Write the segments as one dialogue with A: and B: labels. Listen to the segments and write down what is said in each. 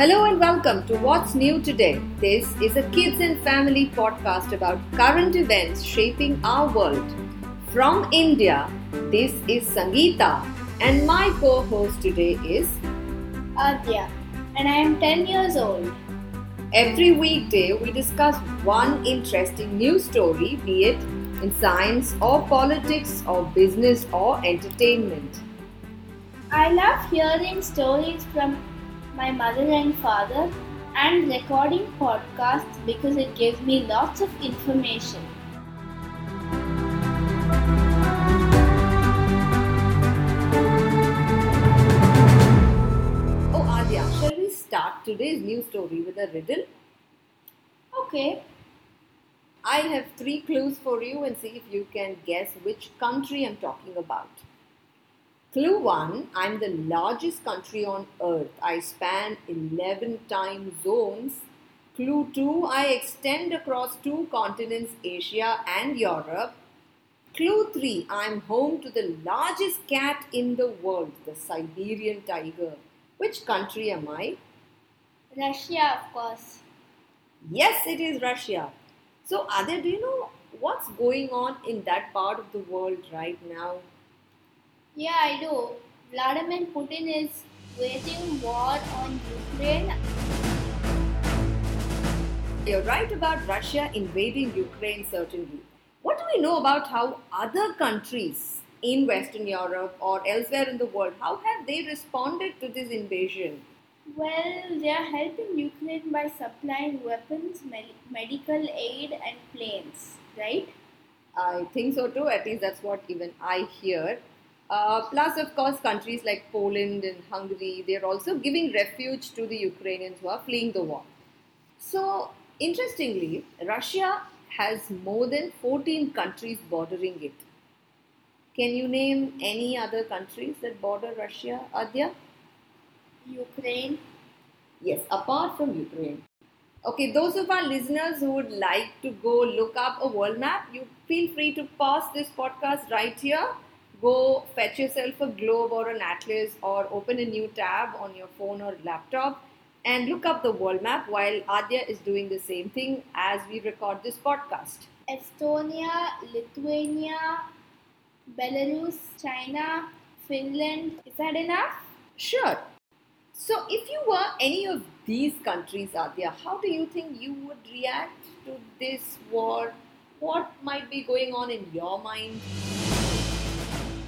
A: Hello and welcome to What's New Today. This is a kids and family podcast about current events shaping our world. From India, this is Sangeeta, and my co host today is
B: Adya, and I am 10 years old.
A: Every weekday, we discuss one interesting news story, be it in science or politics or business or entertainment.
B: I love hearing stories from my mother and father and recording podcasts because it gives me lots of information.
A: Oh, Adya, shall we start today's news story with a riddle?
B: Okay,
A: I have three clues for you and see if you can guess which country I'm talking about. Clue 1 I'm the largest country on earth. I span 11 time zones. Clue 2 I extend across two continents, Asia and Europe. Clue 3 I'm home to the largest cat in the world, the Siberian tiger. Which country am I?
B: Russia, of course.
A: Yes, it is Russia. So, Adya, do you know what's going on in that part of the world right now?
B: Yeah, I do. Vladimir Putin is waging war on Ukraine.
A: You're right about Russia invading Ukraine, certainly. What do we know about how other countries in Western Europe or elsewhere in the world, how have they responded to this invasion?
B: Well, they are helping Ukraine by supplying weapons, med- medical aid, and planes, right?
A: I think so too, at least that's what even I hear. Uh, plus, of course, countries like Poland and Hungary, they're also giving refuge to the Ukrainians who are fleeing the war. So, interestingly, Russia has more than 14 countries bordering it. Can you name any other countries that border Russia, Adya?
B: Ukraine.
A: Yes, apart from Ukraine. Okay, those of our listeners who would like to go look up a world map, you feel free to pause this podcast right here. Go fetch yourself a globe or an atlas or open a new tab on your phone or laptop and look up the world map while Adya is doing the same thing as we record this podcast.
B: Estonia, Lithuania, Belarus, China, Finland. Is that enough?
A: Sure. So, if you were any of these countries, Adya, how do you think you would react to this war? What might be going on in your mind?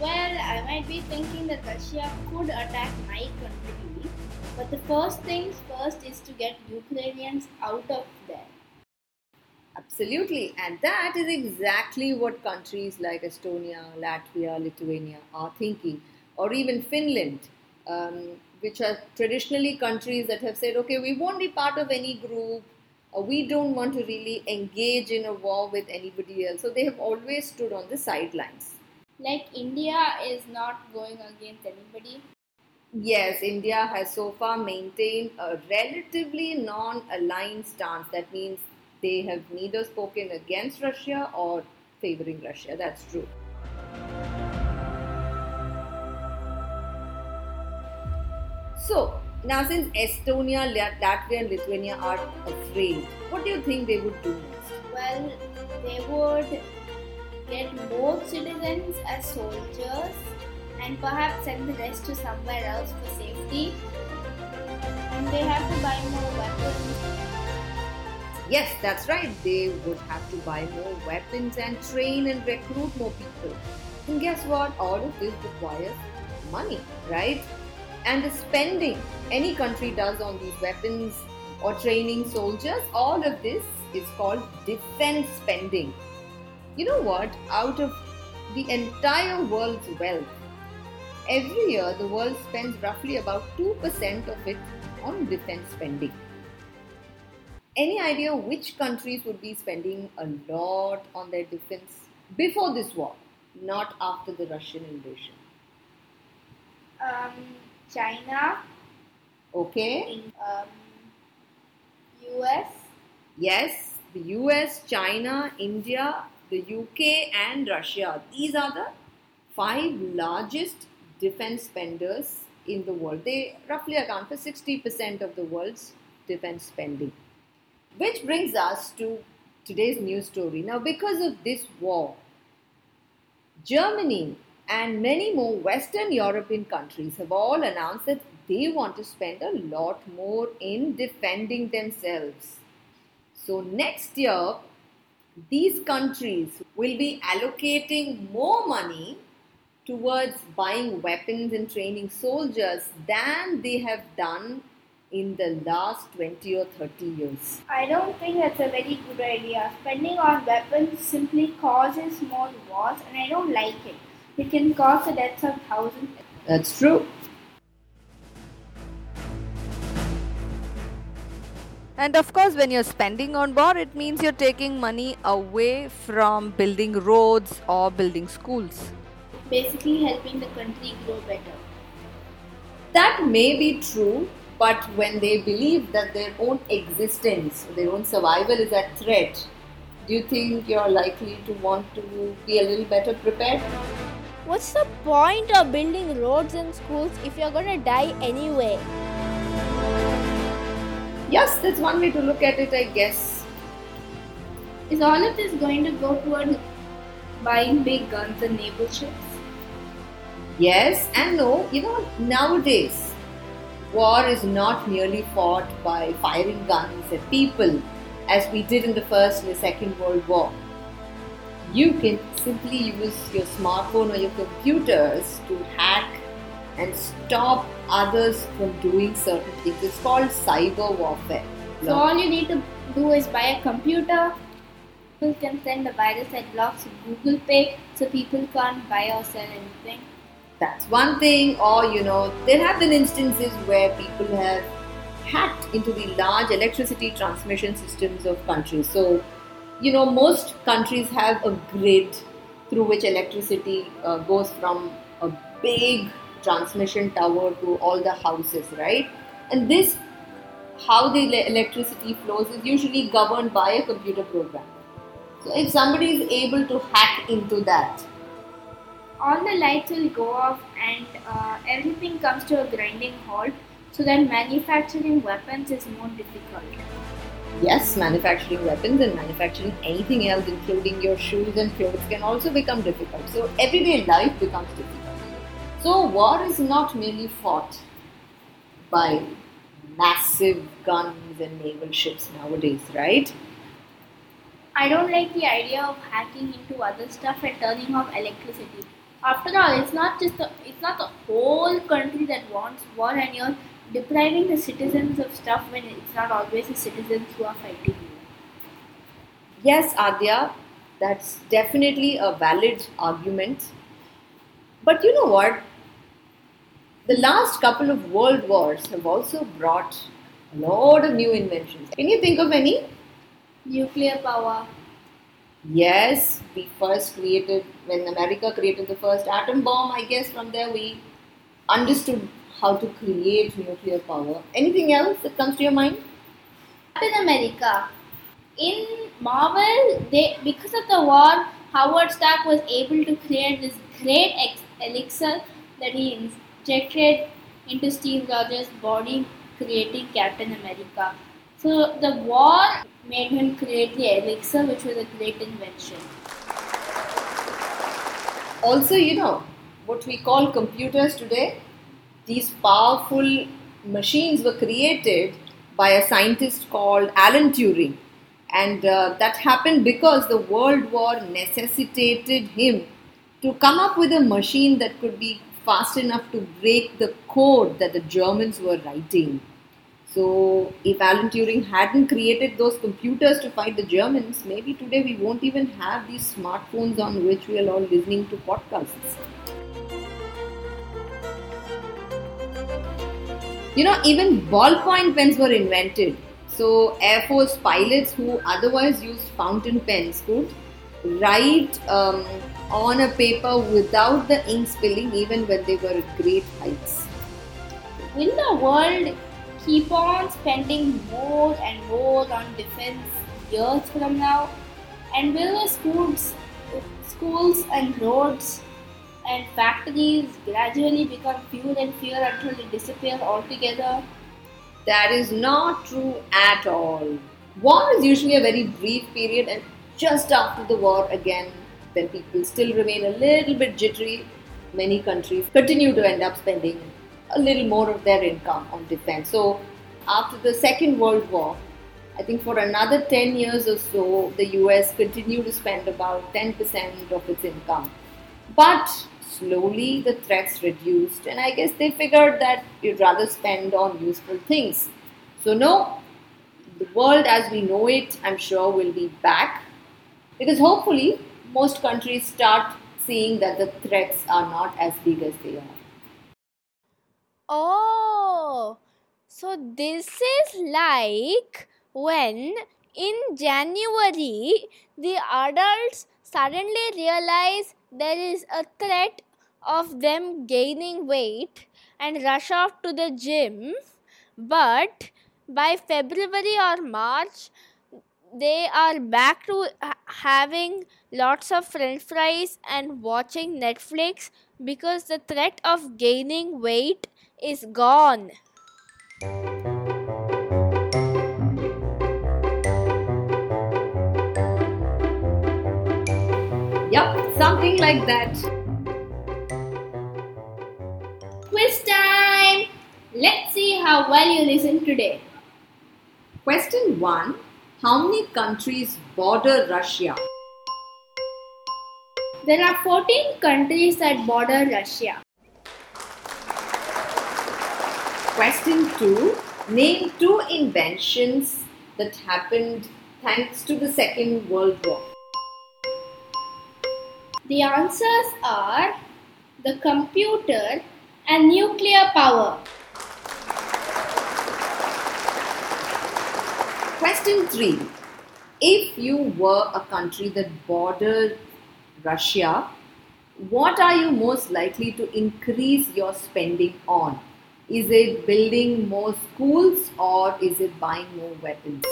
B: Well, I might be thinking that Russia could attack my country, but the first things first is to get Ukrainians out of there.
A: Absolutely, and that is exactly what countries like Estonia, Latvia, Lithuania are thinking, or even Finland, um, which are traditionally countries that have said, okay, we won't be part of any group, or we don't want to really engage in a war with anybody else. So they have always stood on the sidelines.
B: Like India is not going against anybody.
A: Yes, India has so far maintained a relatively non aligned stance. That means they have neither spoken against Russia or favoring Russia. That's true. So, now since Estonia, Latvia, and Lithuania are afraid, what do you think they would do next?
B: Well, they would get more citizens as soldiers and perhaps send the rest to somewhere else for safety. And they have to buy more weapons.
A: Yes, that's right. They would have to buy more weapons and train and recruit more people. And guess what? All of this requires money, right? And the spending any country does on these weapons or training soldiers, all of this is called defense spending. You know what? Out of the entire world's wealth, every year the world spends roughly about 2% of it on defense spending. Any idea which countries would be spending a lot on their defense before this war, not after the Russian invasion?
B: Um, China,
A: Okay?
B: um, US,
A: Yes, the US, China, India, the UK, and Russia. These are the five largest defense spenders in the world. They roughly account for 60% of the world's defense spending. Which brings us to today's news story. Now, because of this war, Germany and many more Western European countries have all announced that they want to spend a lot more in defending themselves. So, next year, these countries will be allocating more money towards buying weapons and training soldiers than they have done in the last 20 or 30 years.
B: I don't think that's a very good idea. Spending on weapons simply causes more wars, and I don't like it. It can cause the deaths of thousands.
A: That's true. And of course, when you're spending on war, it means you're taking money away from building roads or building schools.
B: Basically, helping the country grow better.
A: That may be true, but when they believe that their own existence, their own survival is at threat, do you think you're likely to want to be a little better prepared?
B: What's the point of building roads and schools if you're going to die anyway?
A: Yes, that's one way to look at it, I guess.
B: Is all of this going to go toward buying big guns and naval ships?
A: Yes and no. You know, nowadays, war is not merely fought by firing guns at people as we did in the First and the Second World War. You can simply use your smartphone or your computers to hack and stop others from doing certain things. It's called cyber warfare.
B: So all you need to do is buy a computer. People can send a virus that blocks Google Pay so people can't buy or sell anything.
A: That's one thing. Or you know, there have been instances where people have hacked into the large electricity transmission systems of countries. So, you know, most countries have a grid through which electricity uh, goes from a big transmission tower to all the houses, right? And this, how the electricity flows, is usually governed by a computer program. So if somebody is able to hack into that,
B: all the lights will go off and uh, everything comes to a grinding halt. So then manufacturing weapons is more difficult.
A: Yes, manufacturing weapons and manufacturing anything else, including your shoes and clothes, can also become difficult. So everyday life becomes difficult. So, war is not merely fought by massive guns and naval ships nowadays, right?
B: I don't like the idea of hacking into other stuff and turning off electricity. After all, it's not just the, it's not the whole country that wants war, and you're depriving the citizens of stuff when it's not always the citizens who are fighting you.
A: Yes, Adya, that's definitely a valid argument. But you know what? The last couple of world wars have also brought a lot of new inventions. Can you think of any?
B: Nuclear power.
A: Yes, we first created, when America created the first atom bomb, I guess from there we understood how to create nuclear power. Anything else that comes to your mind?
B: Captain America. In Marvel, they because of the war, Howard Stark was able to create this great ex- elixir that he injected into Steve Rogers' body, creating Captain America. So the war made him create the elixir, which was a great invention.
A: Also, you know, what we call computers today, these powerful machines were created by a scientist called Alan Turing. And uh, that happened because the World War necessitated him to come up with a machine that could be fast enough to break the code that the Germans were writing. So, if Alan Turing hadn't created those computers to fight the Germans, maybe today we won't even have these smartphones on which we are all listening to podcasts. You know, even ballpoint pens were invented. So, Air Force pilots who otherwise used fountain pens could write um, on a paper without the ink spilling even when they were at great heights.
B: Will the world keep on spending more and more on defense years from now? And will the schools, schools and roads and factories gradually become fewer and fewer until they disappear altogether?
A: That is not true at all. War is usually a very brief period, and just after the war, again, when people still remain a little bit jittery, many countries continue to end up spending a little more of their income on defense. So, after the Second World War, I think for another 10 years or so, the US continued to spend about 10% of its income. But slowly the threats reduced, and I guess they figured that you'd rather spend on useful things. So, no, the world as we know it, I'm sure, will be back because hopefully most countries start seeing that the threats are not as big as they are.
C: Oh, so this is like when in January the adults suddenly realize there is a threat of them gaining weight and rush off to the gym, but by February or March, they are back to having lots of french fries and watching Netflix because the threat of gaining weight is gone.
A: Yup, something like that.
B: Quiz time! Let's see how well you listen today.
A: Question 1 How many countries border Russia?
B: There are 14 countries that border Russia.
A: Question 2 Name two inventions that happened thanks to the Second World War.
B: The answers are the computer and nuclear power.
A: Question 3 If you were a country that bordered Russia, what are you most likely to increase your spending on? Is it building more schools or is it buying more weapons?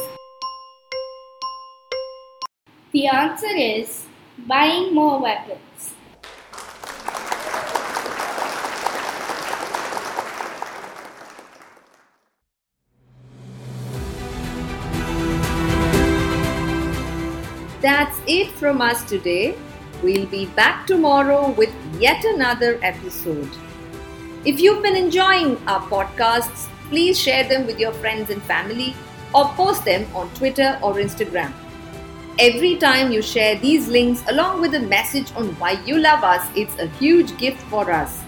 B: The answer is buying more weapons.
A: That's it from us today. We'll be back tomorrow with yet another episode. If you've been enjoying our podcasts, please share them with your friends and family or post them on Twitter or Instagram. Every time you share these links along with a message on why you love us, it's a huge gift for us.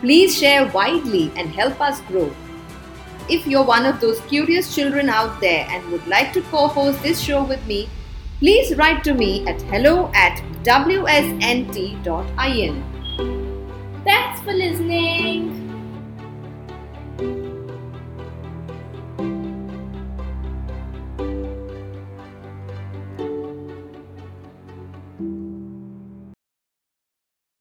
A: Please share widely and help us grow. If you're one of those curious children out there and would like to co host this show with me, please write to me at hello at wsnt.in.
B: Thanks for listening.